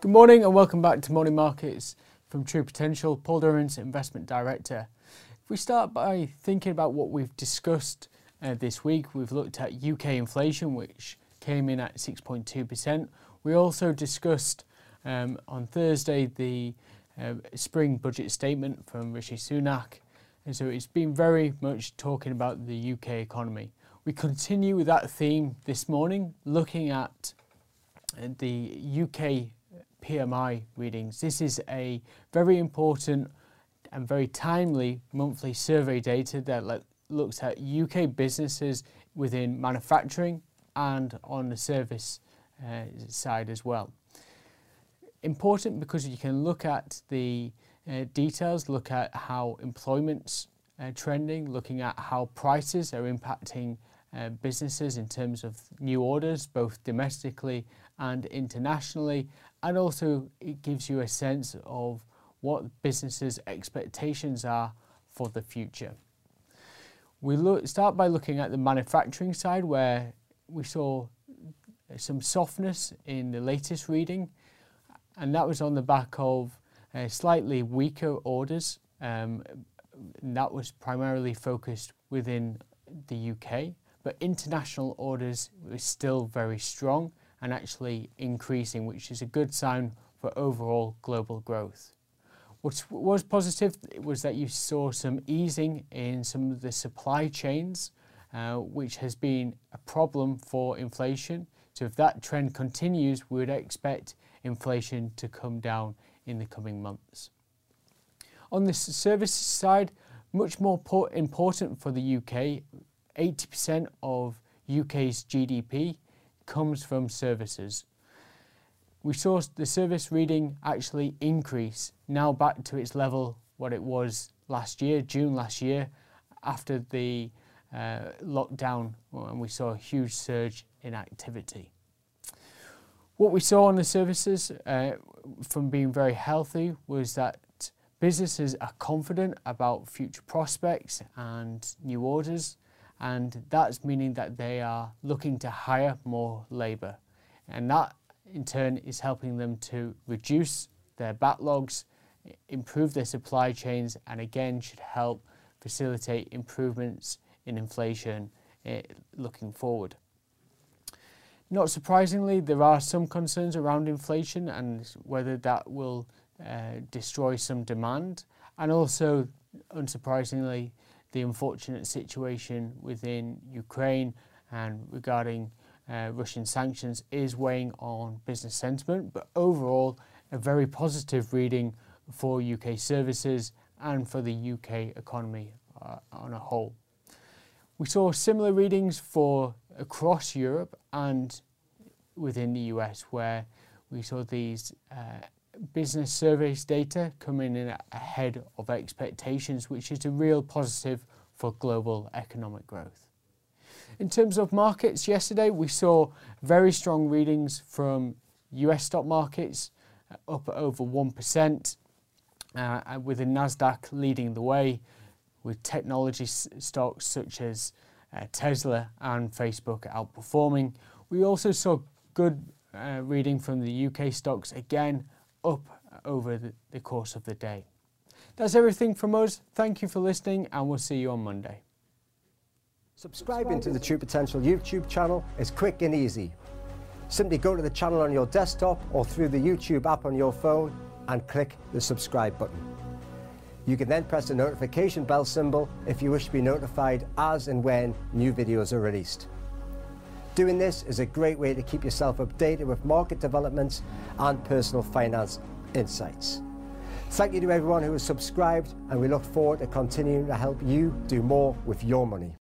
Good morning and welcome back to Morning Markets from True Potential. Paul Durrance, Investment Director. If we start by thinking about what we've discussed uh, this week, we've looked at UK inflation, which came in at 6.2%. We also discussed um, on Thursday the uh, spring budget statement from Rishi Sunak. And so it's been very much talking about the UK economy. We continue with that theme this morning, looking at uh, the UK PMI readings. This is a very important and very timely monthly survey data that looks at UK businesses within manufacturing and on the service uh, side as well. Important because you can look at the uh, details, look at how employment's uh, trending, looking at how prices are impacting uh, businesses in terms of new orders, both domestically and internationally, and also it gives you a sense of what businesses' expectations are for the future. We look, start by looking at the manufacturing side, where we saw some softness in the latest reading, and that was on the back of uh, slightly weaker orders. Um, that was primarily focused within the UK, but international orders were still very strong and actually increasing, which is a good sign for overall global growth. What was positive was that you saw some easing in some of the supply chains, uh, which has been a problem for inflation. So, if that trend continues, we would expect inflation to come down in the coming months. On the services side, much more important for the UK, 80% of UK's GDP comes from services. We saw the service reading actually increase, now back to its level what it was last year, June last year, after the uh, lockdown, and we saw a huge surge in activity. What we saw on the services uh, from being very healthy was that businesses are confident about future prospects and new orders and that's meaning that they are looking to hire more labour. And that in turn is helping them to reduce their backlogs, improve their supply chains, and again should help facilitate improvements in inflation eh, looking forward. Not surprisingly, there are some concerns around inflation and whether that will uh, destroy some demand, and also, unsurprisingly, the unfortunate situation within Ukraine and regarding uh, Russian sanctions is weighing on business sentiment, but overall, a very positive reading for UK services and for the UK economy uh, on a whole. We saw similar readings for across Europe and within the US, where we saw these uh, business surveys data coming in ahead of expectations, which is a real positive for global economic growth. In terms of markets, yesterday we saw very strong readings from US stock markets, uh, up over 1%, uh, with the Nasdaq leading the way, with technology stocks such as uh, Tesla and Facebook outperforming. We also saw good uh, reading from the UK stocks again up over the, the course of the day. That's everything from us. Thank you for listening, and we'll see you on Monday. Subscribing to the True Potential YouTube channel is quick and easy. Simply go to the channel on your desktop or through the YouTube app on your phone and click the subscribe button. You can then press the notification bell symbol if you wish to be notified as and when new videos are released. Doing this is a great way to keep yourself updated with market developments and personal finance insights. Thank you to everyone who has subscribed, and we look forward to continuing to help you do more with your money.